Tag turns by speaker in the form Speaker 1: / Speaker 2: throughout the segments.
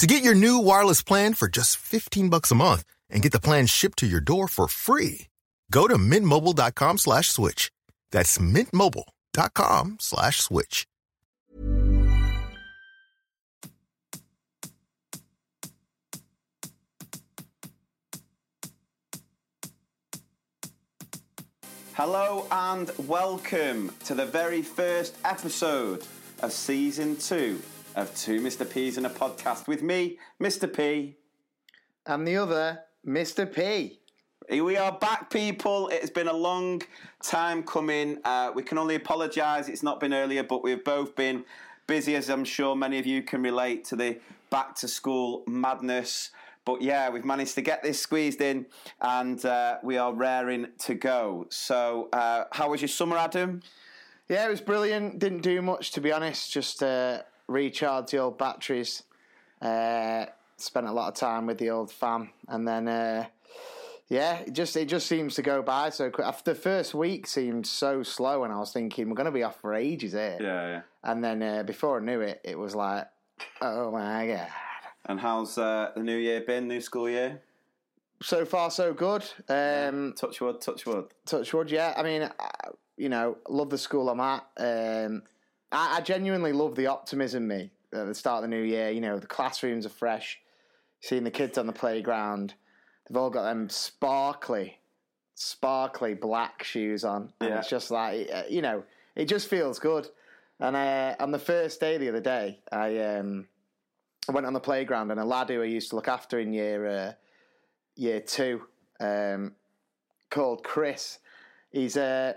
Speaker 1: To get your new wireless plan for just 15 bucks a month and get the plan shipped to your door for free, go to mintmobile.com slash switch. That's mintmobile.com slash switch.
Speaker 2: Hello and welcome to the very first episode of season two of Two Mr. P's in a Podcast with me, Mr. P.
Speaker 3: And the other, Mr. P.
Speaker 2: Here we are back, people. It's been a long time coming. Uh, we can only apologise it's not been earlier, but we've both been busy, as I'm sure many of you can relate to the back to school madness. But yeah, we've managed to get this squeezed in, and uh, we are raring to go. So, uh, how was your summer, Adam?
Speaker 3: Yeah, it was brilliant. Didn't do much, to be honest. Just uh, recharge the old batteries. Uh, spent a lot of time with the old fam, and then uh, yeah, it just it just seems to go by so quick. After the first week seemed so slow, and I was thinking we're going to be off for ages here.
Speaker 2: Yeah, yeah.
Speaker 3: And then uh, before I knew it, it was like, oh my god.
Speaker 2: And how's uh, the new year been? New school year?
Speaker 3: So far, so good. Um,
Speaker 2: Touch wood, touch wood.
Speaker 3: touch wood, yeah. I mean, I, you know, love the school I'm at. Um, I, I genuinely love the optimism me at the start of the new year. You know, the classrooms are fresh. Seeing the kids on the playground, they've all got them sparkly, sparkly black shoes on, and
Speaker 2: Yeah.
Speaker 3: it's just like uh, you know, it just feels good. And uh, on the first day the other day, I um, I went on the playground, and a lad who I used to look after in year uh, year two, um, called Chris. He's uh,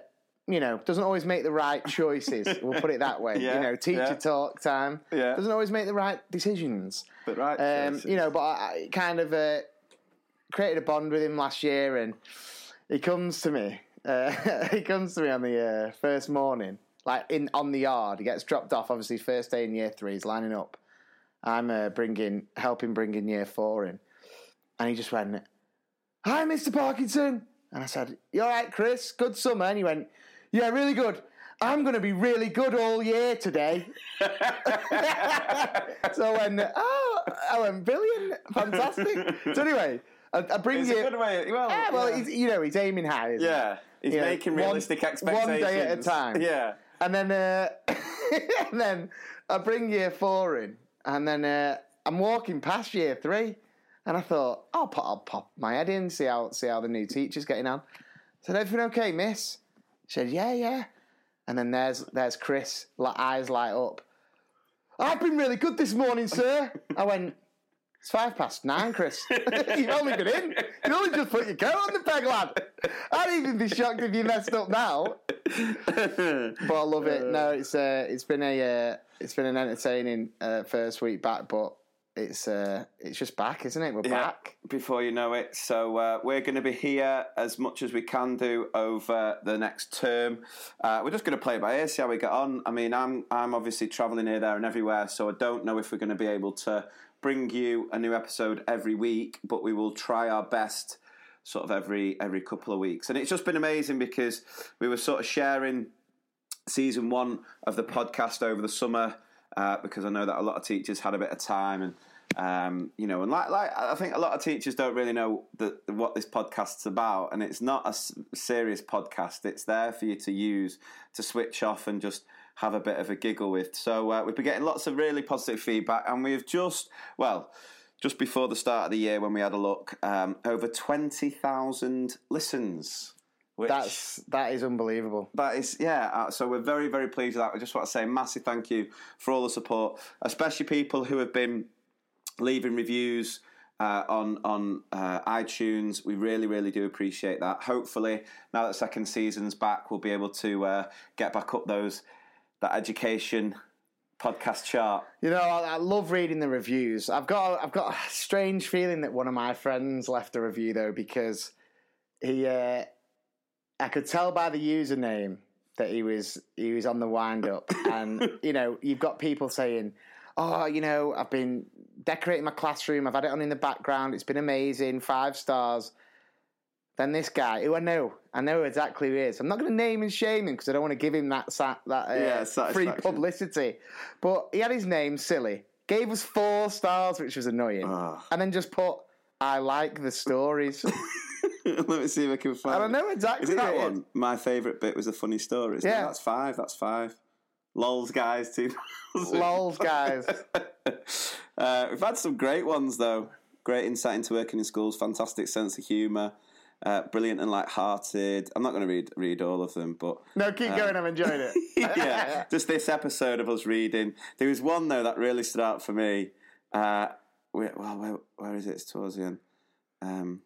Speaker 3: you know, doesn't always make the right choices. we'll put it that way.
Speaker 2: Yeah,
Speaker 3: you know, teacher
Speaker 2: yeah.
Speaker 3: talk time.
Speaker 2: Yeah.
Speaker 3: Doesn't always make the right decisions.
Speaker 2: But right,
Speaker 3: Um, you know, but I I kind of uh, created a bond with him last year, and he comes to me. Uh, he comes to me on the uh, first morning, like in on the yard. He gets dropped off. Obviously, first day in year three. He's lining up. I'm uh, bringing, helping bring in year four in, and he just went, "Hi, Mister Parkinson," and I said, "You all right, Chris? Good summer?" And he went, "Yeah, really good." I'm going to be really good all year today. so I went, oh, I went, brilliant, fantastic. So anyway, I, I bring
Speaker 2: It's
Speaker 3: you.
Speaker 2: a good way. Well,
Speaker 3: Yeah, well,
Speaker 2: yeah.
Speaker 3: He's, you know, he's aiming high. Isn't
Speaker 2: Yeah, he's
Speaker 3: You
Speaker 2: making
Speaker 3: one-
Speaker 2: realistic
Speaker 3: one
Speaker 2: expectations.
Speaker 3: day at a time.
Speaker 2: Yeah.
Speaker 3: And then, uh, and then I bring year four in, and then uh, I'm walking past year three, and I thought, I'll pop, I'll pop my head in, see how see how the new teacher's getting on. I said, everything okay, miss? She said, yeah, yeah. And then there's there's Chris, like, eyes light up. I've been really good this morning, sir. I went, it's five past nine, Chris. You've only been in. You've only just put your coat on the peg, lad. I'd even be shocked if you messed up now. But I love it. No, it's uh, it's been a uh, it's been an entertaining uh, first week back, but it's uh, it's just back, isn't it? We're
Speaker 2: Yeah,
Speaker 3: back.
Speaker 2: before you know it. So uh, we're going to be here as much as we can do over the next term. Uh, we're just going to play it by ear, see how we get on. I mean, I'm I'm obviously travelling here, there, and everywhere, so I don't know if we're going to be able to bring you a new episode every week, but we will try our best. Sort of every every couple of weeks, and it's just been amazing because we were sort of sharing season one of the podcast over the summer uh, because I know that a lot of teachers had a bit of time and um, you know and like like I think a lot of teachers don't really know the, what this podcast's about and it's not a s- serious podcast. It's there for you to use to switch off and just have a bit of a giggle with. So uh, we've been getting lots of really positive feedback and we've just well just before the start of the year when we had a look um, over 20,000 listens which
Speaker 3: That's that is unbelievable.
Speaker 2: that is, yeah. Uh, so we're very, very pleased with that. We just want to say a massive thank you for all the support, especially people who have been leaving reviews uh, on on uh, iTunes. We really, really do appreciate that. Hopefully, now that second season's back, we'll be able to uh, get back up those that education podcast chart.
Speaker 3: You know, I, I love reading the reviews. I've got I've got a strange feeling that one of my friends left a review though because he uh, I could tell by the username that he was he was on the wind up and you know, you've got people saying, "Oh, you know, I've been decorating my classroom. I've had it on in the background. It's been amazing. 5 stars." Then this guy, who I know, I know exactly who he is. I'm not going to name and shame him because I don't want to give him that sa- that uh,
Speaker 2: Yeah,
Speaker 3: free publicity. But he had his name silly, gave us four stars, which was annoying,
Speaker 2: Ah.
Speaker 3: and then just put, "I like the stories."
Speaker 2: Let me see if I can find.
Speaker 3: I don't know
Speaker 2: Is
Speaker 3: exactly
Speaker 2: it that
Speaker 3: who it is.
Speaker 2: one? My favourite bit was the funny stories. No,
Speaker 3: Yeah.
Speaker 2: that's five. That's five. Lols, guys, too.
Speaker 3: Lols, guys.
Speaker 2: uh, we've had some great ones though. Great insight into working in schools. Fantastic sense of humour. Uh, brilliant and light-hearted. I'm not going to read read all of them, but
Speaker 3: No, keep going. I'm enjoying it.
Speaker 2: yeah, just this episode of us reading. There was one though that really stood out for me. Uh, where, well, where, where is it? It's towards the end. Um,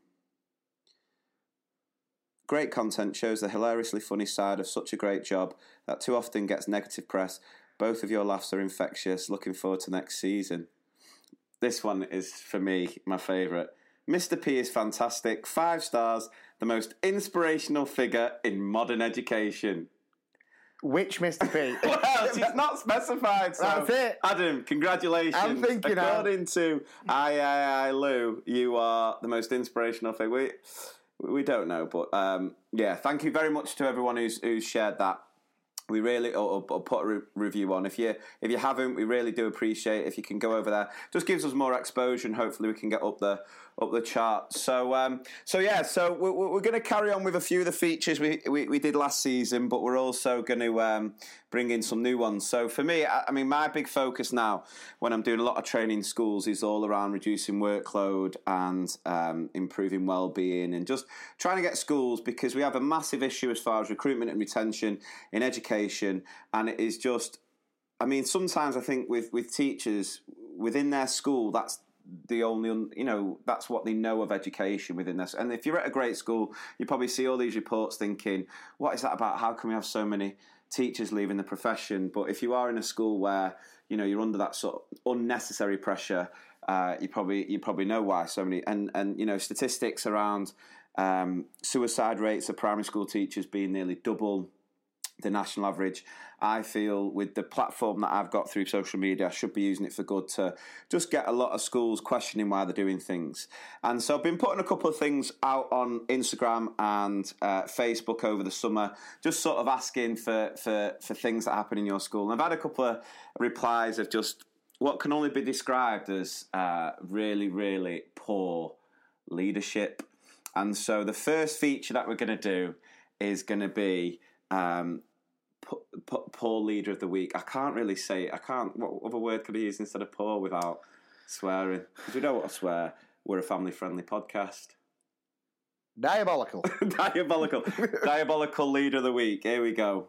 Speaker 2: great content shows the hilariously funny side of such a great job that too often gets negative press. Both of your laughs are infectious. Looking forward to next season. This one is for me my favourite. Mr. P is fantastic. Five stars. The most inspirational figure in modern education.
Speaker 3: Which Mr. P?
Speaker 2: Well, it's not specified. So.
Speaker 3: That's it.
Speaker 2: Adam, congratulations.
Speaker 3: I'm thinking now.
Speaker 2: According to I, I, I, Lou, you are the most inspirational thing. We, don't know, but um, yeah, thank you very much to everyone who's, who's shared that. We really, or, or put a re- review on. If you if you haven't, we really do appreciate if you can go over there. Just gives us more exposure, and hopefully we can get up the up the chart. So um, so yeah, so we're, we're going to carry on with a few of the features we, we, we did last season, but we're also going to um, bring in some new ones. So for me, I, I mean, my big focus now when I'm doing a lot of training in schools is all around reducing workload and um, improving well-being and just trying to get schools because we have a massive issue as far as recruitment and retention in education, and it is just I mean, sometimes I think with, with teachers within their school, that's the only, you know, that's what they know of education within this. And if you're at a great school, you probably see all these reports thinking, what is that about? How can we have so many teachers leaving the profession? But if you are in a school where, you know, you're under that sort of unnecessary pressure, uh, you probably you probably know why so many and and you know statistics around um, suicide rates of primary school teachers being nearly double the national average. I feel with the platform that I've got through social media, I should be using it for good to just get a lot of schools questioning why they're doing things. And so I've been putting a couple of things out on Instagram and uh, Facebook over the summer, just sort of asking for, for, for things that happen in your school. And I've had a couple of replies of just what can only be described as uh, really, really poor leadership. And so the first feature that we're going to do is going to be um, p- p- poor leader of the week. I can't really say. I can't. What other word could I use instead of poor without swearing? Because we know what I swear. We're a family friendly podcast.
Speaker 3: Diabolical.
Speaker 2: Diabolical. Diabolical leader of the week. Here we go.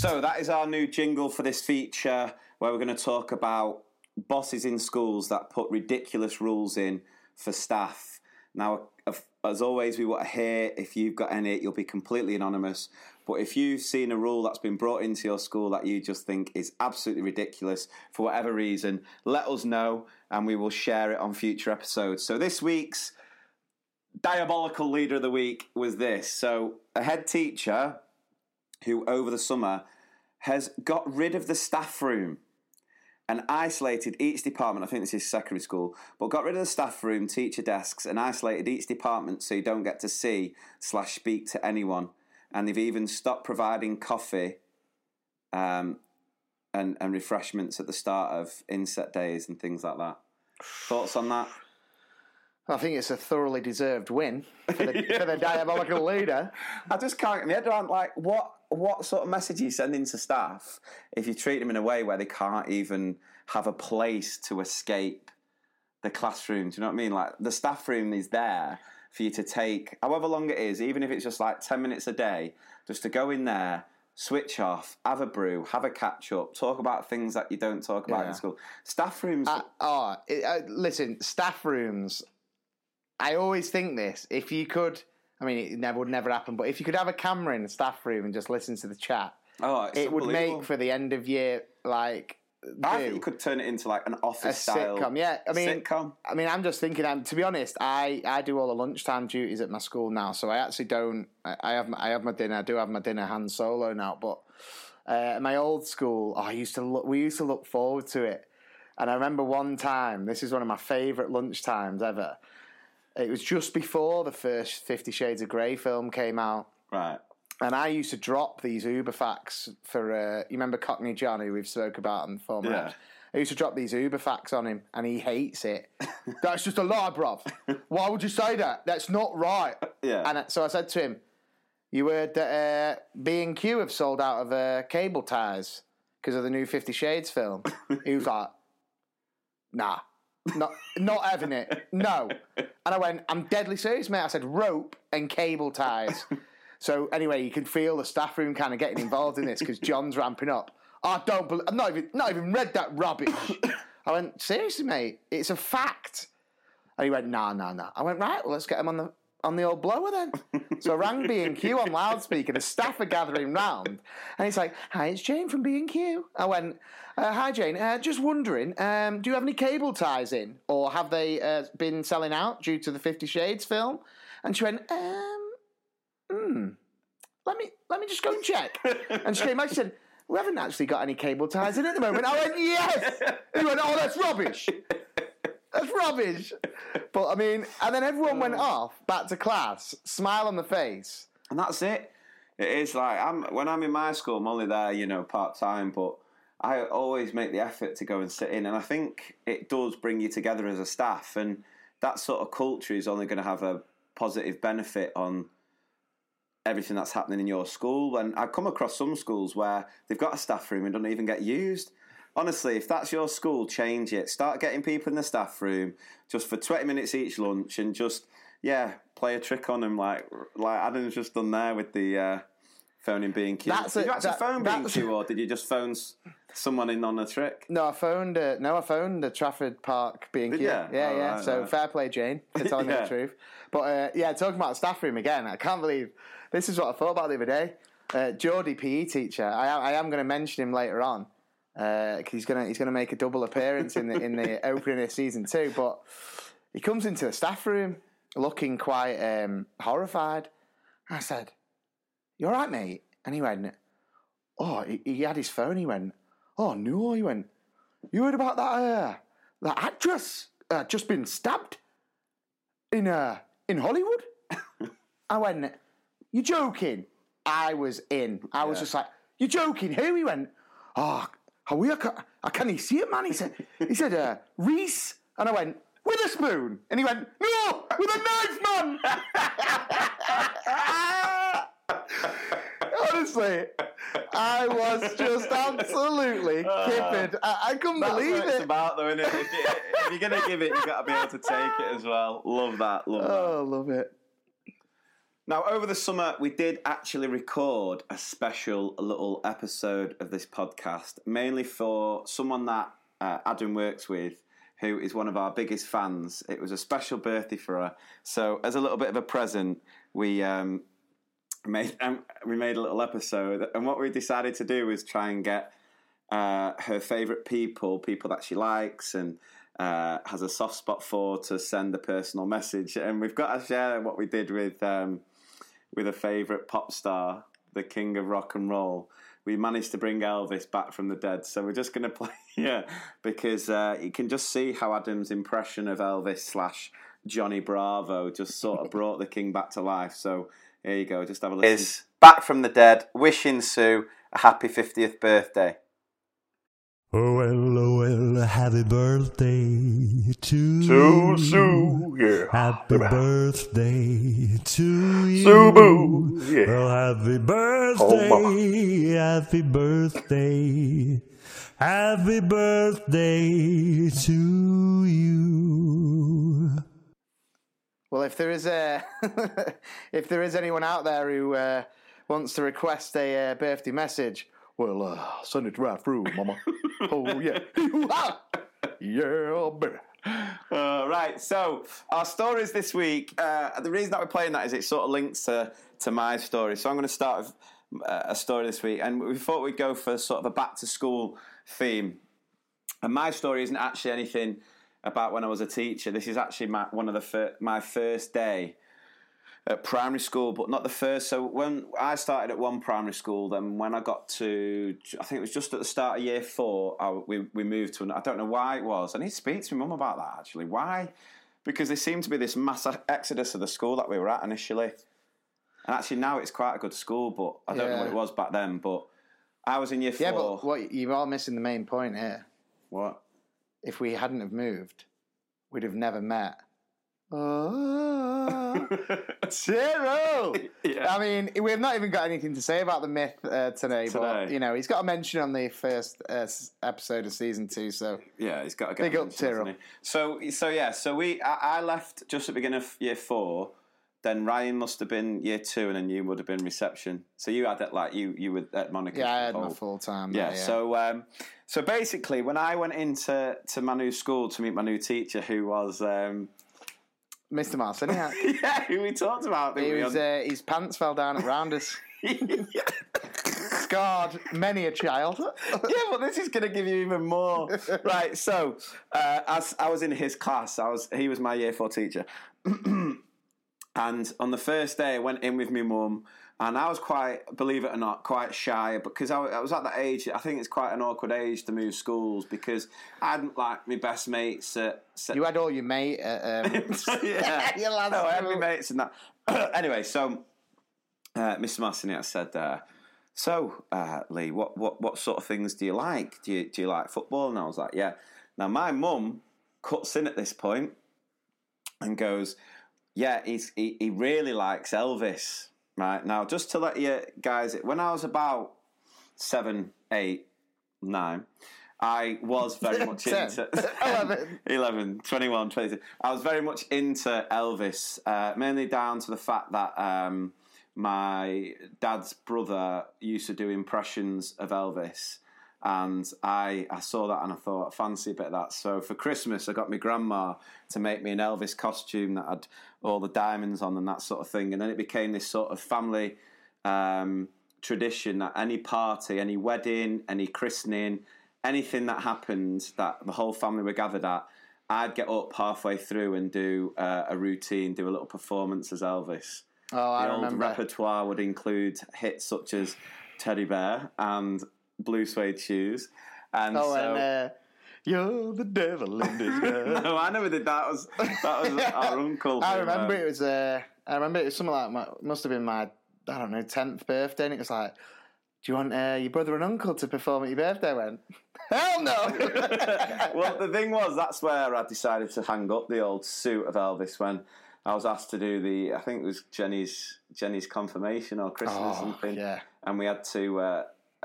Speaker 2: So that is our new jingle for this feature, where we're going to talk about bosses in schools that put ridiculous rules in for staff. Now, as always, we want to hear if you've got any. You'll be completely anonymous. But if you've seen a rule that's been brought into your school that you just think is absolutely ridiculous for whatever reason, let us know and we will share it on future episodes. So this week's diabolical leader of the week was this. So a head teacher who over the summer has got rid of the staff room and isolated each department. I think this is secondary school, but got rid of the staff room, teacher desks, and isolated each department so you don't get to see slash speak to anyone. And they've even stopped providing coffee um, and and refreshments at the start of inset days and things like that. Thoughts on that?
Speaker 3: I think it's a thoroughly deserved win for the, for the diabolical leader.
Speaker 2: I just can't get my head around like what what sort of message are you sending to staff if you treat them in a way where they can't even have a place to escape the classroom? Do you know what I mean? Like the staff room is there for you to take however long it is, even if it's just like ten minutes a day, just to go in there, switch off, have a brew, have a catch up, talk about things that you don't talk about
Speaker 3: Yeah.
Speaker 2: in school. Staff rooms.
Speaker 3: Uh, oh, it, uh, listen, staff rooms. I always think this. If you could, I mean, it never would never happen. But if you could have a camera in the staff room and just listen to the chat,
Speaker 2: oh,
Speaker 3: it would make for the end of year like.
Speaker 2: I think you could turn it into like an office style
Speaker 3: sitcom. Yeah, I mean,
Speaker 2: sitcom.
Speaker 3: I mean, I'm just thinking. I'm, to be honest, I, I do all the lunchtime duties at my school now, so I actually don't. I, I have my, I have my dinner. I do have my dinner hand solo now, but uh, my old school, oh, I used to look. We used to look forward to it, and I remember one time. This is one of my favourite lunch times ever. It was just before the first Fifty Shades of Grey film came out.
Speaker 2: Right.
Speaker 3: And I used to drop these Uber facts for, uh, you remember Cockney John, who we've spoke about in the former
Speaker 2: Yeah.
Speaker 3: I used to drop these Uber facts on him, and he hates it. That's just a lie, bruv. Why would you say that? That's not right.
Speaker 2: Yeah.
Speaker 3: And so I said to him, "You heard that uh, B and Q have sold out of uh, cable ties because of the new Fifty Shades film." he was like, "Nah, not not having it. No." And I went, "I'm deadly serious, mate." I said, "Rope and cable ties." so anyway, you can feel the staff room kind of getting involved in this because John's ramping up. I don't. believe. I've not even not even read that rubbish. I went, "Seriously, mate, it's a fact." And he went, "Nah, nah, nah." I went, "Right, well, let's get him on the on the old blower then." so I rang B and Q on loudspeaker. The staff are gathering round, and he's like, "Hi, it's Jane from B and Q." I went, uh, "Hi, Jane. Uh, just wondering, um, do you have any cable ties in, or have they uh, been selling out due to the Fifty Shades film?" And she went, "Um, hmm, let me let me just go and check." and she came back. She said. We haven't actually got any cable ties in at the moment. I went, yes. He went, oh, that's rubbish. That's rubbish. But I mean, and then everyone went off back to class, smile on the face.
Speaker 2: And that's it. It is like I'm when I'm in my school, I'm only there, you know, part time, but I always make the effort to go and sit in, and I think it does bring you together as a staff, and that sort of culture is only going to have a positive benefit on everything that's happening in your school. And I've come across some schools where they've got a staff room and don't even get used. Honestly, if that's your school, change it. Start getting people in the staff room just for 20 minutes each lunch and just, yeah, play a trick on them like like Adam's just done there with the uh, phoning B and Q.
Speaker 3: That's
Speaker 2: did
Speaker 3: it,
Speaker 2: you actually
Speaker 3: that-
Speaker 2: phone B
Speaker 3: and
Speaker 2: Q or did you just phone someone in on a trick?
Speaker 3: No, I phoned. Uh, no, I phoned the Trafford Park B
Speaker 2: and
Speaker 3: Q.
Speaker 2: ya?
Speaker 3: Yeah,
Speaker 2: Oh,
Speaker 3: yeah.
Speaker 2: right,
Speaker 3: so
Speaker 2: right.
Speaker 3: fair play, Jane, for telling me the truth. But uh, yeah, talking about the staff room again, I can't believe this is what I thought about the other day. Uh, Geordie, PE teacher. I, I am going to mention him later on because he's going to he's to make a double appearance in the in the opening of season two. But he comes into the staff room looking quite um, horrified. I said, "You all right, mate?" And he went, "Oh, he, he had his phone. He went, oh no." He went, "You heard about that uh, that actress uh, just been stabbed in uh, in Hollywood?" I went, "You joking?" I was in. I was
Speaker 2: Yeah.
Speaker 3: just like, "You joking?" Who? He went, "Oh, I ca- I can't see it, man." He said, "He said uh, Reese," and I went. With a spoon, and he went, "No, with a knife, man." Honestly, I was just absolutely kipped. I, I couldn't believe
Speaker 2: what it's
Speaker 3: it.
Speaker 2: about, though, it? If, you, going to give it, you've got to be able to take it as well. Love that. Love that.
Speaker 3: Oh, love it.
Speaker 2: Now, over the summer, we did actually record a special little episode of this podcast, mainly for someone that uh, Adam works with, who is one of our biggest fans. It was a special birthday for her, so as a little bit of a present, we um, made um, we made a little episode. And what we decided to do was try and get uh, her favourite people, people that she likes and uh, has a soft spot for, to send a personal message. And we've got to share what we did with um, with a favourite pop star, the king of rock and roll. We managed to bring Elvis back from the dead, so we're just going to play, yeah, because uh, you can just see how Adam's impression of Elvis slash Johnny Bravo just sort of brought the king back to life. So here you go, just have a listen. Is back from the dead, wishing Sue a happy fiftieth birthday.
Speaker 4: Oh well, oh well, happy birthday to
Speaker 5: To
Speaker 4: you.
Speaker 5: Sue, yeah.
Speaker 4: Happy birthday to you.
Speaker 5: Sue Boo, yeah.
Speaker 4: Well, happy
Speaker 5: Oh,
Speaker 4: birthday, happy birthday, happy birthday to you.
Speaker 3: Well, if there is a, if there is anyone out there who uh, wants to request a uh, birthday message. Well, uh, send it right through, Mama. oh yeah, yeah, baby.
Speaker 2: Uh, right, so our stories this week. Uh, the reason that we're playing that is it sort of links to, to my story. So I'm going to start with uh, a story this week, and we thought we'd go for sort of a back to school theme. And my story isn't actually anything about when I was a teacher. This is actually my, one of the fir- my first day at primary school, but not the first. So when I started at one primary school, then when I got to, I think it was just at the start of year four, I, we we moved to. An, I don't know why it was. I need to speak to my mum about that actually. Why? Because there seemed to be this mass exodus of the school that we were at initially, and actually now it's quite a good school, but I don't know what it was back then. But I was in year four.
Speaker 3: Yeah, but what you are missing the main point here.
Speaker 2: what?
Speaker 3: If we hadn't have moved, we'd have never met. Oh, zero.
Speaker 2: Yeah.
Speaker 3: I mean, we've not even got anything to say about the myth uh, today, but you know, he's got a mention on the first uh, episode of season two. So
Speaker 2: Yeah, he's got to
Speaker 3: Big
Speaker 2: get
Speaker 3: up,
Speaker 2: hasn't
Speaker 3: Tyrrell.
Speaker 2: he? So, so yeah, so we, I, I left just at the beginning of year four. Then Ryan must have been year two, and then you would have been reception. So you had it like you, you were at Monica.
Speaker 3: yeah, I had my full time.
Speaker 2: Yeah,
Speaker 3: there, yeah.
Speaker 2: So, um, so basically, when I went into to my new school to meet my new teacher, who was, um,
Speaker 3: Mr. Marson, yeah,
Speaker 2: yeah, who we talked about,
Speaker 3: he was, uh, his pants fell down at Rounders. Scarred many a child.
Speaker 2: yeah, but this is going to give you even more. right. So, uh, as I was in his class, I was he was my year four teacher, and on the first day, I went in with my mum, and I was quite, believe it or not, quite shy because I, I was at that age. I think it's quite an awkward age to move schools because I hadn't like my best mates at.
Speaker 3: You had all your mate. At, um,
Speaker 2: yeah,
Speaker 3: Your
Speaker 2: no, I
Speaker 3: school.
Speaker 2: mates and that. anyway, so uh, Mr. Massini said, uh, "So, uh, Lee, what, what what sort of things do you like? Do you do you like football?" And I was like, "Yeah." Now my mum cuts in at this point and goes, "Yeah, he's he, he really likes Elvis." Right now, just to let you guys, when I was about seven, eight, nine. I was very much into
Speaker 3: 11.
Speaker 2: 11, 21, 22. I was very much into Elvis, uh, mainly down to the fact that um, my dad's brother used to do impressions of Elvis. And I, I saw that and I thought, I fancy a bit of that. So for Christmas, I got my grandma to make me an Elvis costume that had all the diamonds on and that sort of thing. And then it became this sort of family um, tradition that any party, any wedding, any christening, anything that happened that the whole family were gathered at, I'd get up halfway through and do uh, a routine, do a little performance as Elvis.
Speaker 3: Oh,
Speaker 2: The
Speaker 3: I
Speaker 2: old
Speaker 3: remember.
Speaker 2: repertoire would include hits such as Teddy Bear and Blue Suede Shoes. And
Speaker 3: Oh,
Speaker 2: so,
Speaker 3: and uh, you're the devil in disguise.
Speaker 2: no, I never did that. Was that was our uncle?
Speaker 3: I remember
Speaker 2: um,
Speaker 3: it was. Uh, I remember it was something like my, must have been my I don't know tenth birthday, and it was like, "Do you want uh, your brother and uncle to perform at your birthday?" I went, "Hell no!"
Speaker 2: well, the thing was, that's where I decided to hang up the old suit of Elvis when I was asked to do the. I think it was Jenny's Jenny's confirmation or Christmas or
Speaker 3: Oh,
Speaker 2: something.
Speaker 3: yeah.
Speaker 2: and we had to. Uh,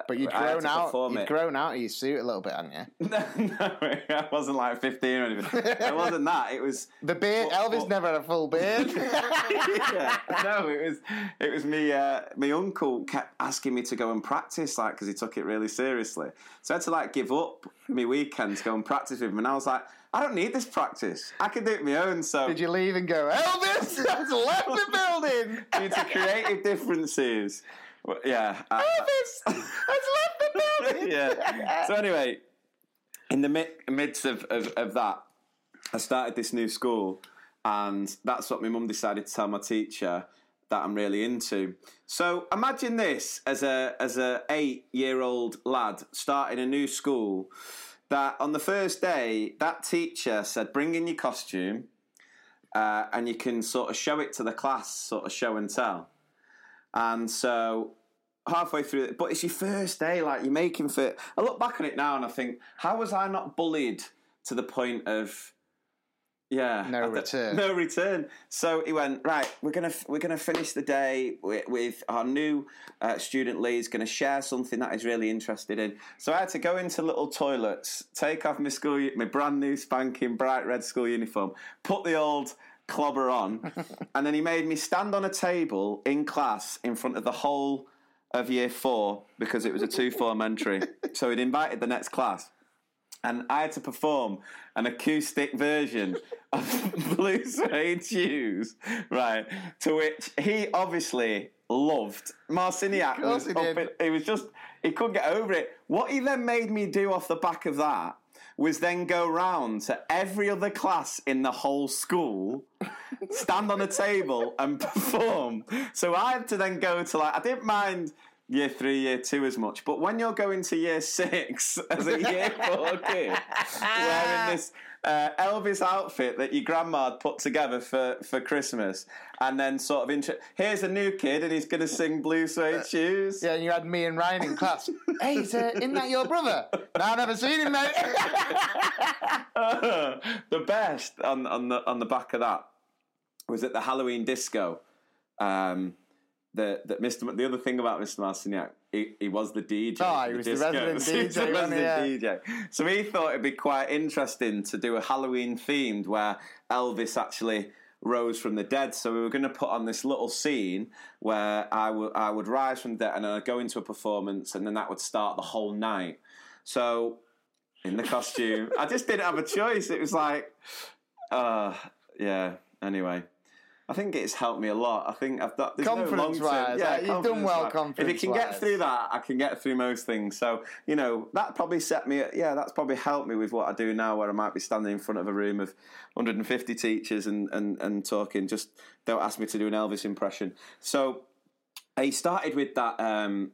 Speaker 3: but you'd
Speaker 2: I
Speaker 3: grown out. You'd
Speaker 2: it.
Speaker 3: grown out of your suit a little bit, hadn't you?
Speaker 2: no, no, I wasn't like fifteen or anything. it wasn't that. It was.
Speaker 3: The beard. Elvis never had a full beard.
Speaker 2: yeah, no, it was it was me. Uh, my uncle kept asking me to go and practice, like because he took it really seriously. So I had to like give up my weekend to go and practice with him, and I was like, I don't need this practice. I can do it my own. So
Speaker 3: Did you leave and go, Elvis has left the building?
Speaker 2: due to creative differences, well, yeah, I-
Speaker 3: Elvis has left the building.
Speaker 2: yeah. So anyway, in the mi- midst of, of, of that, I started this new school, and that's what my mum decided to tell my teacher that I'm really into. So imagine this as a as a eight year old lad starting a new school. That on the first day, that teacher said, "Bring in your costume, uh, and you can sort of show it to the class, sort of show and tell." And so halfway through but it's your first day, like you're making for. I look back on it now and I think, how was I not bullied to the point of, yeah,
Speaker 3: No return.
Speaker 2: no return. So he went right. We're gonna we're gonna finish the day with, with our new uh, student lead. Going to share something that he's really interested in. So I had to go into little toilets, take off my school, my brand new spanking bright red school uniform, put the old clobber on, and then he made me stand on a table in class in front of the whole of year four because it was a two form entry. So he'd invited the next class. And I had to perform an acoustic version of Blue Suede Shoes, right? To which he obviously loved. Marciniak was
Speaker 3: he
Speaker 2: up
Speaker 3: did.
Speaker 2: in- he was just he couldn't get over it. What he then made me do off the back of that was then go round to every other class in the whole school, stand on a table and perform. So I had to then go to like I didn't mind year three, year two as much, but when you're going to year six as a year four kid, wearing this uh, Elvis outfit that your grandma had put together for, for Christmas, and then sort of intro- here's a new kid and he's going to sing Blue Suede Shoes.
Speaker 3: Yeah, and you had me and Ryan in class. hey, is, uh, isn't that your brother? No, I've never seen him, mate.
Speaker 2: the best on, on the on the back of that was at the Halloween disco. Um, the, the Mr. The other thing about Mr. Marciniak, he, he was the DJ.
Speaker 3: Oh, he was the
Speaker 2: disco.
Speaker 3: resident
Speaker 2: He was the
Speaker 3: DJ, he?
Speaker 2: resident DJ. So he thought it'd be quite interesting to do a Halloween themed where Elvis actually rose from the dead. So we were going to put on this little scene where I would rise from the dead and I'd go into a performance, and then that would start the whole night. So in the costume. I just didn't have a choice. It was like, uh, yeah. Anyway, I think it's helped me a lot. I think I've got there's no long-term-
Speaker 3: uh, you've done well
Speaker 2: confidence-wise. If you can get through that, I can get through most things. So you know that probably set me. Yeah, that's probably helped me with what I do now, where I might be standing in front of a room of 150 teachers and and and talking. Just don't ask me to do an Elvis impression. So he started with that. Um,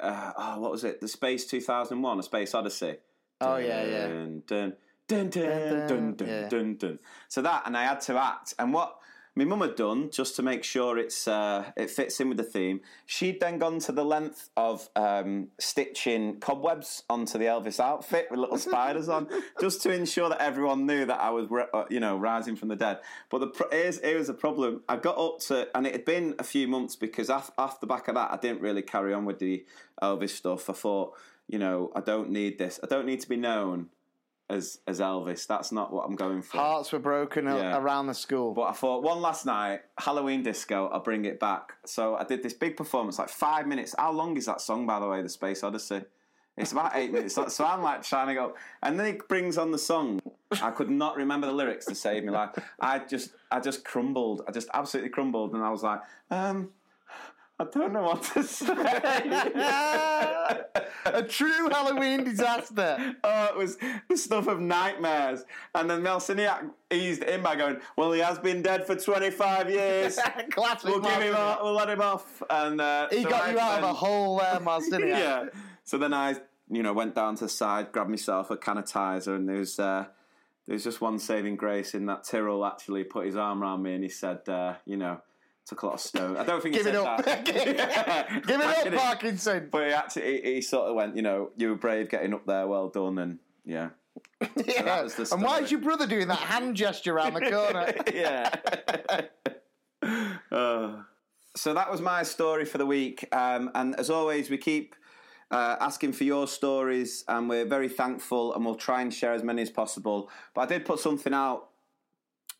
Speaker 2: uh, oh, what was it? The Space 2001, A Space Odyssey.
Speaker 3: Oh, yeah, yeah.
Speaker 2: Dun, dun, dun, dun,
Speaker 3: Dun,
Speaker 2: dun, dun,
Speaker 3: yeah.
Speaker 2: dun, dun. So that, and I had to act. And what my mum had done, just to make sure it's uh, it fits in with the theme, she'd then gone to the length of um, stitching cobwebs onto the Elvis outfit with little spiders on, just to ensure that everyone knew that I was, uh, you know, rising from the dead. But the pro- here's, here's the problem. I got up to, and it had been a few months because off, off the back of that, I didn't really carry on with the Elvis stuff. I thought, you know, I don't need this. I don't need to be known as as Elvis. That's not what I'm going for.
Speaker 3: Hearts were broken
Speaker 2: Yeah.
Speaker 3: around the school.
Speaker 2: But I thought one last night, Halloween disco, I'll bring it back. So I did this big performance, like five minutes. How long is that song, by the way, The Space Odyssey? It's about eight minutes. So I'm like trying to go. And then he brings on the song. I could not remember the lyrics to save me life. I just, I just crumbled. I just absolutely crumbled. And I was like, um, I don't know what to say.
Speaker 3: a true Halloween disaster.
Speaker 2: Oh, it was the stuff of nightmares. And then Marciniak eased in by going, Well, he has been dead for 25 years.
Speaker 3: Classic.
Speaker 2: we'll give him off, we'll let him off. And uh,
Speaker 3: He
Speaker 2: so
Speaker 3: got
Speaker 2: I
Speaker 3: you out of a hole there, Marciniak.
Speaker 2: Yeah. So then I, you know, went down to the side, grabbed myself a canitizer, and there was, uh, there was just one saving grace in that Tyrrell actually put his arm around me and he said, uh, you know, took a lot of stone. I don't think he
Speaker 3: Give it
Speaker 2: said
Speaker 3: up.
Speaker 2: that.
Speaker 3: Give it up. Parkinson.
Speaker 2: But he actually, he, he sort of went, you know, you were brave getting up there, well done, and yeah.
Speaker 3: Yeah.
Speaker 2: the
Speaker 3: And why is your brother doing that hand gesture around the corner?
Speaker 2: yeah. Uh, so that was my story for the week. Um, and as always, we keep uh, asking for your stories, and we're very thankful, and we'll try and share as many as possible. But I did put something out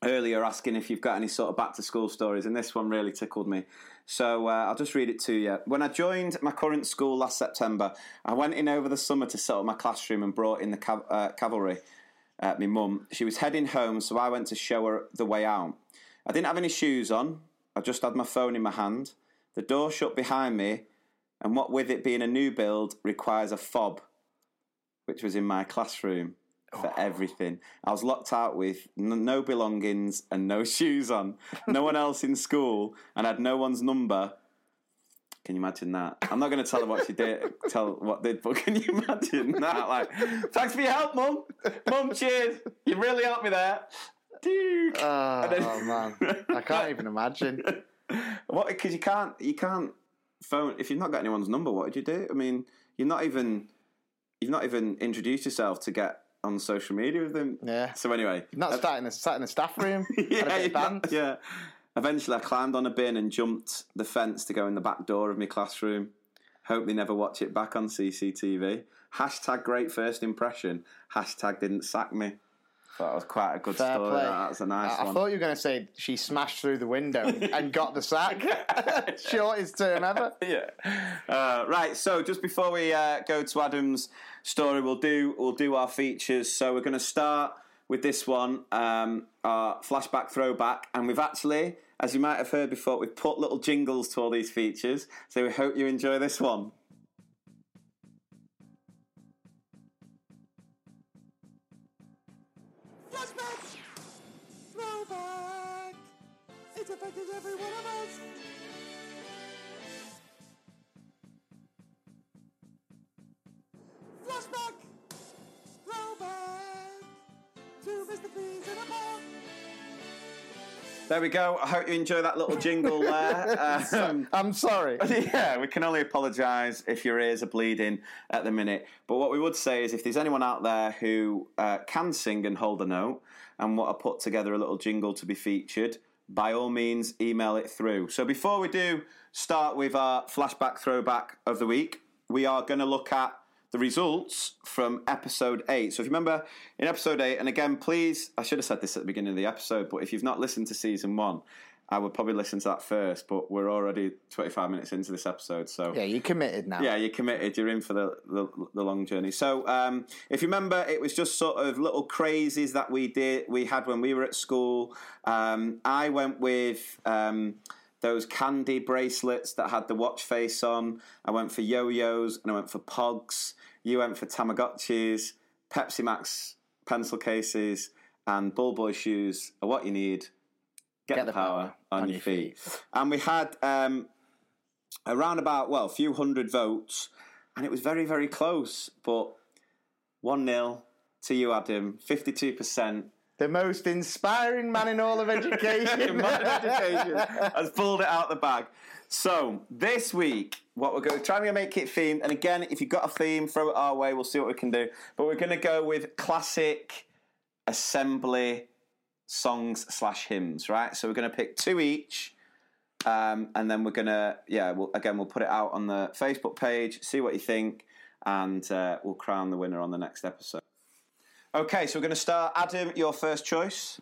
Speaker 2: earlier asking if you've got any sort of back to school stories, and this one really tickled me. So uh, I'll just read it to you. When I joined my current school last September, I went in over the summer to set up my classroom and brought in the cav- uh, cavalry. Uh, my mum, she was heading home, so I went to show her the way out. I didn't have any shoes on. I just had my phone in my hand. The door shut behind me, and what with it being a new build requires a fob, which was in my classroom for everything. I was locked out with n- no belongings and no shoes on, no one else in school, and had no one's number. Can you imagine that? I'm not going to tell her what she did, tell what did, but can you imagine that? Like, thanks for your help, mum. Mum, cheers. You really helped me there. Dude.
Speaker 3: Oh, ah,
Speaker 2: And then-
Speaker 3: oh, man, I can't even imagine.
Speaker 2: What? Because you can't, you can't phone if you've not got anyone's number. What did you do? I mean, you're not even, you've not even introduced yourself to get on social media with them.
Speaker 3: Yeah.
Speaker 2: So anyway,
Speaker 3: Not
Speaker 2: uh,
Speaker 3: sat in the sat in the staff room. had a bit of
Speaker 2: you're not- yeah. Eventually, I climbed on a bin and jumped the fence to go in the back door of my classroom. Hope they never watch it back on CCTV. Hashtag great first impression. Hashtag didn't sack me. That was quite a good
Speaker 3: Fair
Speaker 2: story.
Speaker 3: play.
Speaker 2: that. That's a nice
Speaker 3: I, I thought you were going to say she smashed through the window and got the sack. Shortest term ever.
Speaker 2: yeah. Uh, right. So just before we uh, go to Adam's story, we'll do we'll do our features. So we're going to start with this one, um, our flashback throwback, and we've actually, as you might have heard before, we've put little jingles to all these features. So we hope you enjoy this one.
Speaker 6: Affected every one of us! Flashback! Throwback! To Mr. Freeze in a bar!
Speaker 2: There we go. I hope you enjoy that little jingle there. Um,
Speaker 3: I'm sorry.
Speaker 2: yeah, we can only apologise if your ears are bleeding at the minute. But what we would say is if there's anyone out there who uh, can sing and hold a note and want to put together a little jingle to be featured, by all means, email it through. So before we do start with our flashback throwback of the week, we are going to look at the results from episode 8. So if you remember in episode 8, and again, please, I should have said this at the beginning of the episode, but if you've not listened to season 1, I would probably listen to that first, but we're already 25 minutes into this episode, so
Speaker 3: Yeah, you're committed now.
Speaker 2: yeah, you're committed. You're in for the the, the long journey. So, um, if you remember, it was just sort of little crazies that we did. We had when we were at school. Um, I went with um, those candy bracelets that had the watch face on. I went for yo-yos and I went for pogs. You went for Tamagotchis, Pepsi Max pencil cases, and Bull Boy shoes are what you need. Get, the, power, on, your feet. And we had um, around about well a few hundred votes and it was very very close but 1-0 to you adam 52%
Speaker 3: The most inspiring man in all of education.
Speaker 2: Education has pulled it out the bag so this week what we're going to try and make it themed and again if you've got a theme throw it our way we'll see what we can do but we're going to go with classic assembly songs slash hymns right so we're going to pick two each um, and then we're gonna, yeah, we'll, again, we'll put it out on the Facebook page, see what you think, and uh, we'll crown the winner on the next episode. Okay, so we're gonna start. Adam, your first choice.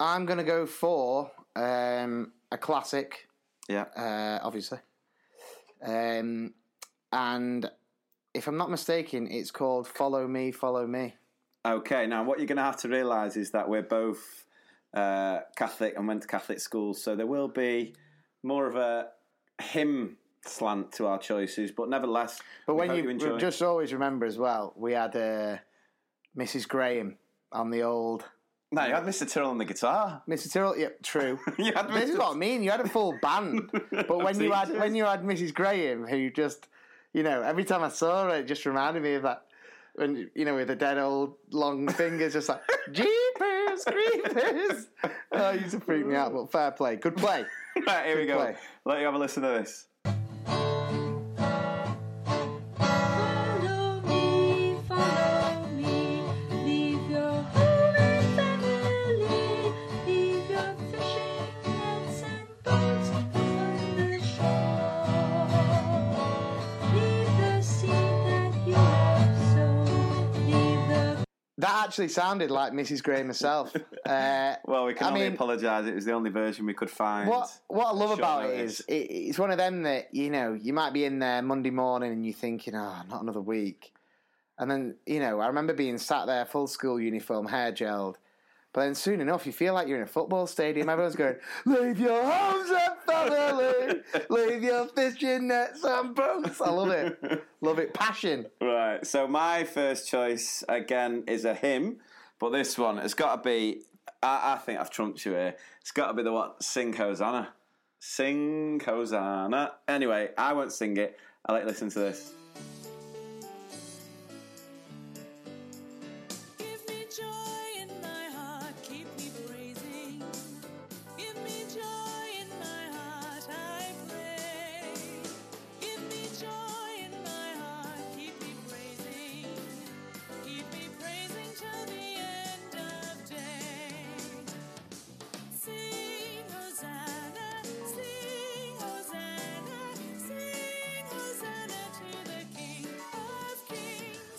Speaker 3: I'm going to go for um, a classic,
Speaker 2: Yeah.
Speaker 3: uh, obviously. Um, and if I'm not mistaken, it's called Follow Me, Follow Me.
Speaker 2: Okay, now what you're gonna have to realise is that we're both uh, Catholic and went to Catholic schools, so there will be more of a hymn slant to our choices, but nevertheless,
Speaker 3: But when
Speaker 2: hope
Speaker 3: you, just always remember as well, we had uh, Mrs. Graham on the old
Speaker 2: no, you had Mr. Tyrrell on the guitar.
Speaker 3: Mr. Tyrrell. Yeah, true.
Speaker 2: You had
Speaker 3: this is what I mean. You had a full band, but when you had when you had Mrs. Graham, who just, you know, every time I saw her, it just reminded me of that. When you know, with the dead old long fingers, just like Jeepers Creepers. Oh, it used to freak me out. But fair play, good play.
Speaker 2: Right, here we go.
Speaker 3: play.
Speaker 2: Let you have a listen to this.
Speaker 7: That
Speaker 3: actually sounded like Mrs. Graham herself. Uh,
Speaker 2: Well, we can
Speaker 3: I
Speaker 2: only
Speaker 3: mean-
Speaker 2: apologise. It was the only version we could find.
Speaker 3: What what I love about it is it, it's one of them that you know you might be in there Monday morning and you're thinking, oh, not another week, and then you know I remember being sat there full school uniform, hair gelled, but then soon enough you feel like you're in a football stadium. Everyone's going, leave your homes and family, leave your fishing nets and boats. I love it, love it, passion.
Speaker 2: Right. So my first choice again is a hymn, but this one has got to be. I, I think I've trumped you here. It's got to be the one. Sing Hosanna. Sing Hosanna. Anyway, I won't sing it. I'll let you listen to this.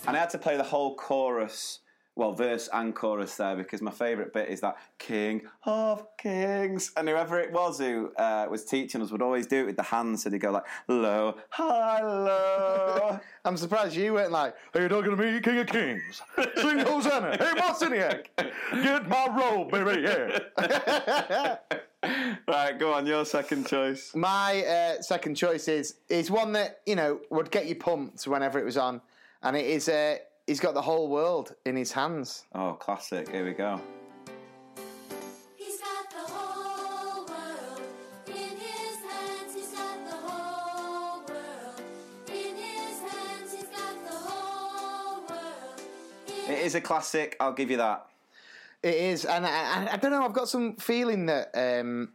Speaker 2: And I had to play the whole chorus well, verse and chorus there because my favourite bit is that King of Kings. And whoever it was who uh, was teaching us would always do it with the hands. So they'd go like, low, high, low.
Speaker 3: I'm surprised you weren't like, Are you're talking to me, King of Kings? Sing Hosanna! Hey, Marciniak, get my robe, baby, yeah."
Speaker 2: right, go on, your second choice.
Speaker 3: My uh, second choice is is one that you know would get you pumped whenever it was on, and it is uh, he's got the whole world in his hands.
Speaker 2: Oh, classic. Here we go.
Speaker 7: He's got the whole world in his hands. He's got the whole world in his hands. He's got the whole world.
Speaker 2: It is a classic, I'll give you that.
Speaker 3: It is, and I, I, I don't know. I've got some feeling that um,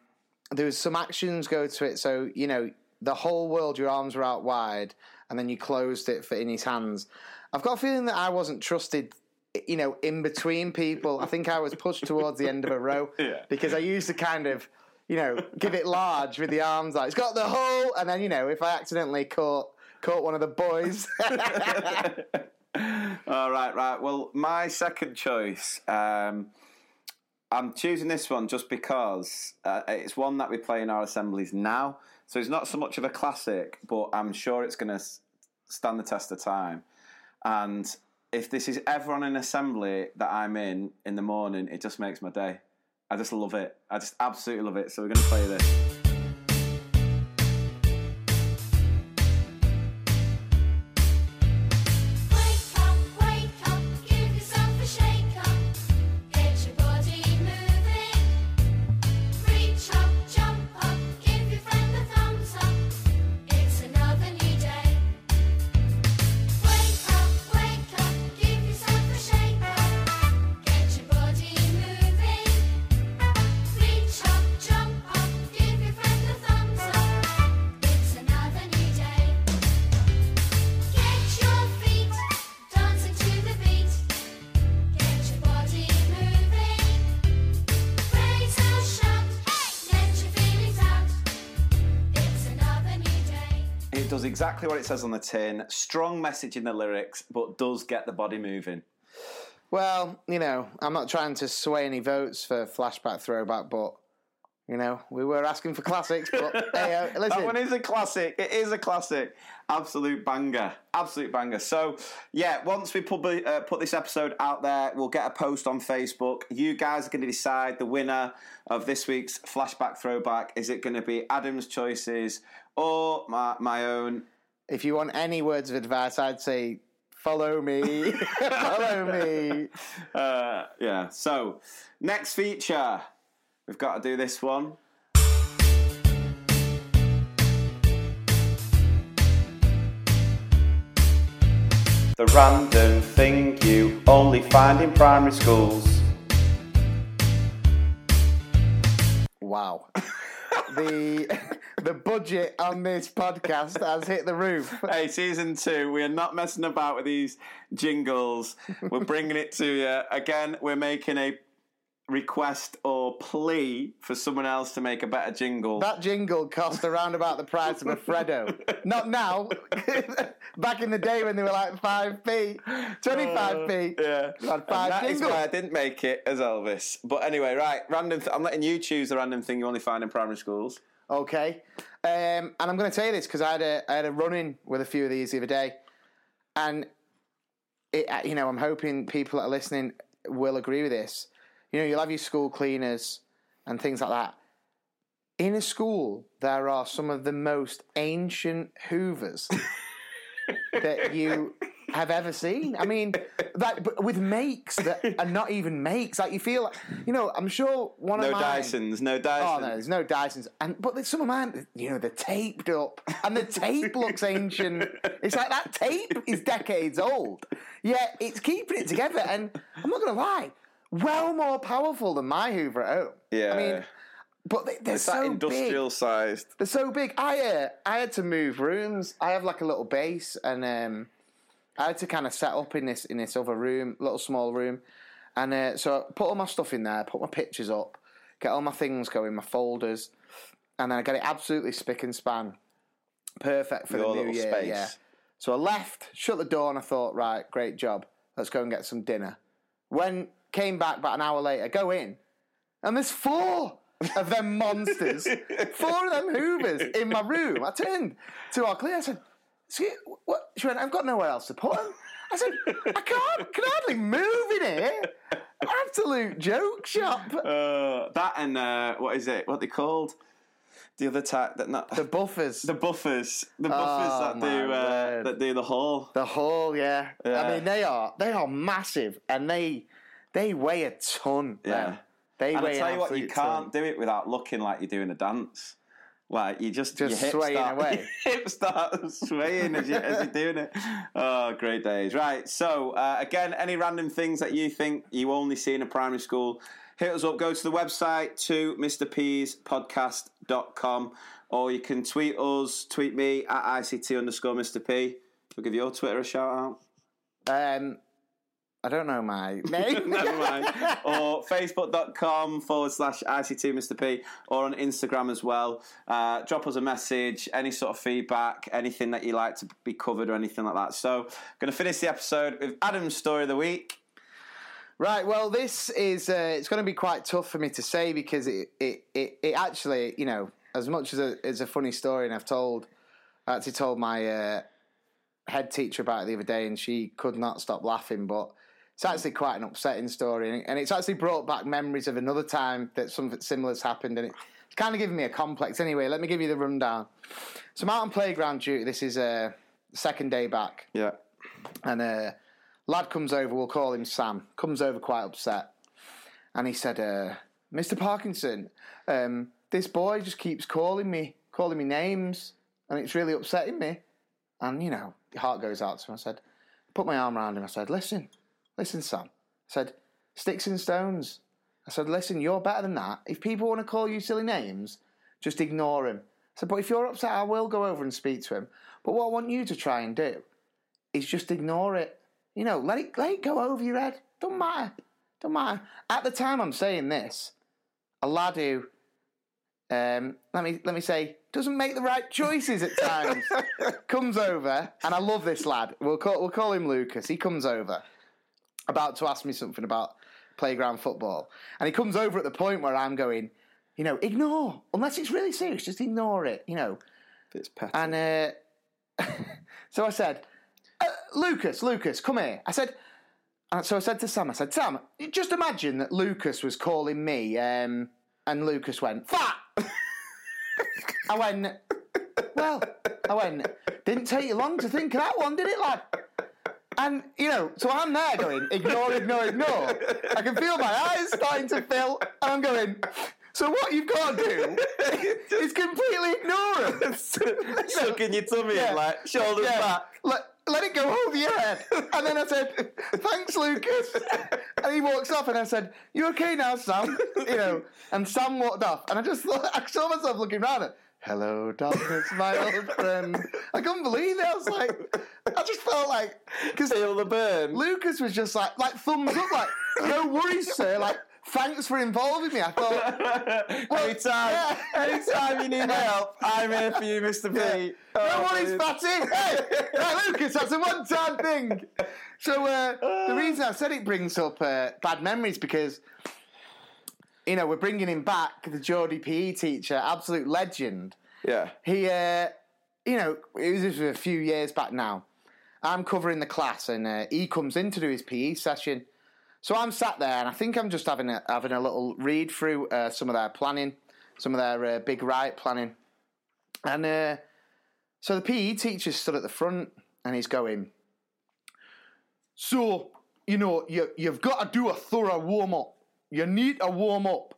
Speaker 3: there was some actions go to it. So you know, the whole world, your arms were out wide, and then you closed it for in his hands. I've got a feeling that I wasn't trusted. You know, in between people, I think I was pushed towards the end of a row
Speaker 2: Yeah.
Speaker 3: because I used to kind of, you know, give it large with the arms like It's got the hole, and then you know, if I accidentally caught caught one of the boys,
Speaker 2: All right, right. Well, my second choice, um, I'm choosing this one just because uh, it's one that we play in our assemblies now. So it's not so much of a classic, but I'm sure it's going to stand the test of time. And if this is ever on an assembly that I'm in in the morning, it just makes my day. I just love it. I just absolutely love it. So we're going to play this. Exactly what it says on the tin. Strong message in the lyrics, but does get the body moving.
Speaker 3: Well, you know, I'm not trying to sway any votes for flashback throwback, but you know, we were asking for classics. But hey, uh, listen,
Speaker 2: That one is a classic. It is a classic. Absolute banger. Absolute banger. So, yeah, once we publi- uh, put this episode out there, we'll get a post on Facebook. You guys are going to decide the winner of this week's flashback throwback. Is it going to be Adam's choices or my, my own?
Speaker 3: if you want any words of advice, I'd say follow me, follow me.
Speaker 2: Uh, yeah. So, next feature. We've got to do this one. The random thing you only find in primary schools.
Speaker 3: Wow. the the budget on this podcast has hit the roof.
Speaker 2: Hey, season two, we are not messing about with these jingles. We're bringing it to you. Again, we're making a request or plea for someone else to make a better jingle.
Speaker 3: That jingle cost around about the price of a Freddo. Not now. Back in the day when they were like 5p, 25p.
Speaker 2: Uh, yeah.
Speaker 3: You had
Speaker 2: And
Speaker 3: five
Speaker 2: that why I didn't make it as Elvis. But anyway, right, random. Th- I'm letting you choose the random thing you only find in primary schools.
Speaker 3: Okay. Um, and I'm going to tell you this because I had a I had a run in with a few of these the other day, and it, uh, you know I'm hoping people that are listening will agree with this. You know, you'll have your school cleaners and things like that. In a school, there are some of the most ancient Hoovers that you have ever seen. I mean, that but with makes that are not even makes. Like you feel, like, you know, I'm sure one
Speaker 2: No
Speaker 3: of mine.
Speaker 2: Dysons, no
Speaker 3: Oh
Speaker 2: Dysons.
Speaker 3: no, there's no Dysons, and but some of mine. You know, they're taped up, and the tape looks ancient. It's like that tape is decades old, yet it's keeping it together. And I'm not gonna lie, well more powerful than my Hoover at home.
Speaker 2: Yeah.
Speaker 3: I mean, but they, they're
Speaker 2: It's
Speaker 3: so
Speaker 2: that
Speaker 3: big.
Speaker 2: industrial sized.
Speaker 3: They're so big. I uh, I had to move rooms. I have like a little base, and um, I had to kind of set up in this in this other room, little small room, and uh, so I put all my stuff in there, put my pictures up, get all my things going, my folders, and then I got it absolutely spick and span, perfect for
Speaker 2: Your
Speaker 3: the new
Speaker 2: little
Speaker 3: year.
Speaker 2: space.
Speaker 3: Yeah. So I left, shut the door, and I thought, right, great job. Let's go and get some dinner. When came back about an hour later, go in, and there's four of them monsters, four of them Hoovers in my room. I turned to our clear. I said, "Excuse- "What?" She went, "I've got nowhere else to put them." I said, "I can't, can hardly move in here." Absolute joke shop.
Speaker 2: Uh, that and uh, what is it? What they called? The other type that not
Speaker 3: The buffers.
Speaker 2: the buffers, the buffers
Speaker 3: Oh,
Speaker 2: that do uh, that do the hall.
Speaker 3: The hall, yeah.
Speaker 2: Yeah.
Speaker 3: I mean, they are they are massive, and they they weigh a ton.
Speaker 2: Yeah.
Speaker 3: them. they
Speaker 2: And I
Speaker 3: weigh
Speaker 2: tell
Speaker 3: an
Speaker 2: you what, you can't
Speaker 3: ton.
Speaker 2: do it without looking like you're doing a dance. Like you just
Speaker 3: Just
Speaker 2: your
Speaker 3: swaying
Speaker 2: start,
Speaker 3: away.
Speaker 2: Your hips start swaying as, you, as you're doing it. Oh, great days! Right. So uh, again, any random things that you think you only see in a primary school, hit us up. Go to the website to mrpspodcast.com or you can tweet us. Tweet me at ict underscore Mr P. We'll give your Twitter a shout out.
Speaker 3: Um, I don't know my name.
Speaker 2: Never mind. or facebook.com forward slash ICT Mr. P or on Instagram as well. Uh, drop us a message, any sort of feedback, anything that you like to be covered or anything like that. So, going to finish the episode with Adam's story of the week.
Speaker 3: Right. Well, this is uh, it's going to be quite tough for me to say because it it, it, it actually you know as much as a as a funny story and I've told I actually told my uh, head teacher about it the other day and she could not stop laughing, but. It's actually quite an upsetting story, and- it's actually brought back memories of another time that something similar has happened, and it- it's kind of giving me a complex. Anyway, let me give you the rundown. So I'm out on playground duty. This is uh, second day back,
Speaker 2: Yeah.
Speaker 3: and uh, lad comes over, we'll call him Sam, comes over quite upset. And he said, uh, Mr. Parkinson, um, this boy just keeps calling me, calling me names, and it's really upsetting me. And, you know, heart goes out to him. I said, put my arm around him. I said, listen, listen, Sam. I said, sticks and stones. I said, listen, you're better than that. If people want to call you silly names, just ignore him. I said, but if you're upset, I will go over and speak to him. But what I want you to try and do is just ignore it. You know, let it let it go over your head. Don't matter. Don't matter. At the time I'm saying this, a lad who um, let me let me say doesn't make the right choices at times comes over, and I love this lad. We'll call we'll call him Lucas. He comes over, about to ask me something about playground football, and he comes over at the point where I'm going, you know, ignore unless it's really serious, just ignore it. You know,
Speaker 2: It's petty.
Speaker 3: and uh, so I said, uh, Lucas, Lucas, come here. I said, and so I said to Sam, I said, Sam, just imagine that Lucas was calling me, um, and Lucas went, fat. I went, well, I went, didn't take you long to think of that one, did it, lad? And, you know, so I'm there going, ignore, ignore, ignore. I can feel my eyes starting to fill, and I'm going, so what you've got to do is completely ignore him.
Speaker 2: Sucking your tummy
Speaker 3: Yeah.
Speaker 2: in, like, shoulders
Speaker 3: Yeah.
Speaker 2: back.
Speaker 3: Let, let it go over your head. And then I said, thanks, Lucas. And he walks off, and I said, you okay now, Sam? You know, and Sam walked off, and I just thought, I saw myself looking around and, hello, darkness, my old friend. I couldn't believe it. I was like, I just felt like, because
Speaker 2: Feel the burn.
Speaker 3: Lucas was just like, like thumbs up, like, no worries, sir. Like, thanks for involving me. I thought,
Speaker 2: anytime,
Speaker 3: yeah.
Speaker 2: anytime you need help, I'm here for you, Mr. P.
Speaker 3: No
Speaker 2: Oh,
Speaker 3: worries,
Speaker 2: please.
Speaker 3: Fatty. Hey, right, Lucas, that's a one-time thing. So uh, the reason I said it brings up uh, bad memories because you know we're bringing him back, the Geordie PE teacher, absolute legend.
Speaker 2: Yeah.
Speaker 3: He, uh, you know, it was just a few years back now. I'm covering the class, and uh, he comes in to do his PE session. So I'm sat there, and I think I'm just having a having a little read through uh, some of their planning, some of their uh, Big Write planning, and uh, so the PE teacher stood at the front, and he's going. So you know you you've got to do a thorough warm up. You need a warm up.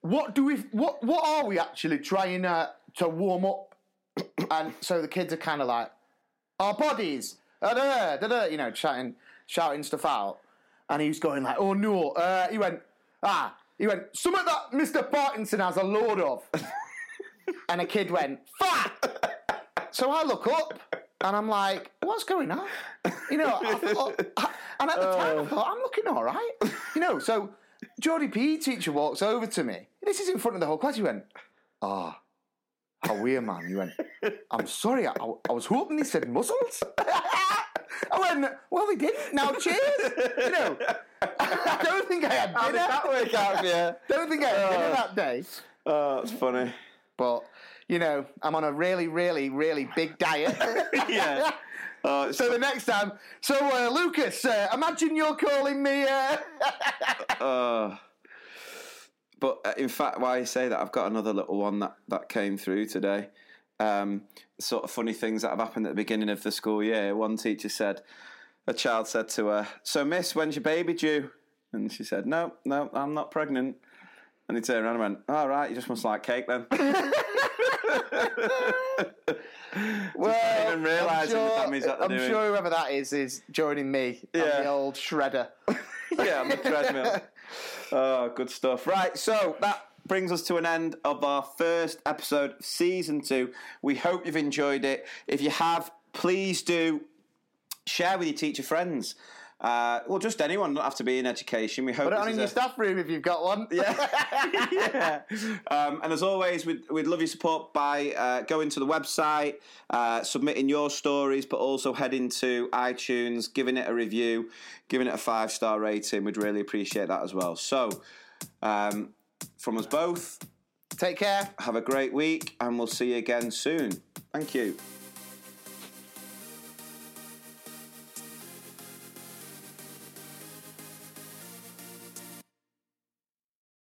Speaker 3: What do we? What what are we actually trying uh, to warm up? and so the kids are kind of like our bodies, you know, shouting shouting stuff out. And he's going like, oh no. Uh, he went, ah, he went, something that Mr. Parkinson has a load of. and a kid went, fat. So I look up and I'm like, what's going on? You know, I thought, and at the time I thought, I'm looking all right. You know, so Geordie PE teacher walks over to me. This is in front of the whole class. He went, ah, how weird, man. He went, I'm sorry, I, I was hoping he said muscles. I went, well, they didn't. Now, cheers. you know, I don't think I had dinner.
Speaker 2: How did that work out for you?
Speaker 3: don't think I had dinner that day.
Speaker 2: Oh, that's funny.
Speaker 3: But, you know, I'm on a really, really, really big diet.
Speaker 2: Yeah. It's
Speaker 3: so the next time, so uh, Lucas, uh, imagine you're calling me. Uh...
Speaker 2: Uh, but uh, in fact, why I say that, I've got another little one that, that came through today. Um, sort of funny things that have happened at the beginning of the school year. One teacher said, a child said to her, So, miss, when's your baby due? And she said, No, no, I'm not pregnant. And he turned around and went, All right, you just must like cake then.
Speaker 3: Well,
Speaker 2: even realising
Speaker 3: I'm
Speaker 2: the
Speaker 3: sure,
Speaker 2: damage that
Speaker 3: I'm
Speaker 2: doing.
Speaker 3: sure whoever that is is joining me on
Speaker 2: Yeah.
Speaker 3: the old shredder.
Speaker 2: yeah, on the treadmill. Oh, good stuff. Right, so that brings us to an end of our first episode of season two. We hope you've enjoyed it. If you have, please do share with your teacher friends. Uh, well, just anyone, don't have to be in education. We hope
Speaker 3: Put it on in your
Speaker 2: a-
Speaker 3: staff room if you've got one.
Speaker 2: yeah. yeah. Um, and as always, we'd, we'd love your support by uh, going to the website, uh, submitting your stories, but also heading to iTunes, giving it a review, giving it a five star rating. We'd really appreciate that as well. So, um, from us both,
Speaker 3: Take care.
Speaker 2: have a great week, and we'll see you again soon. Thank you.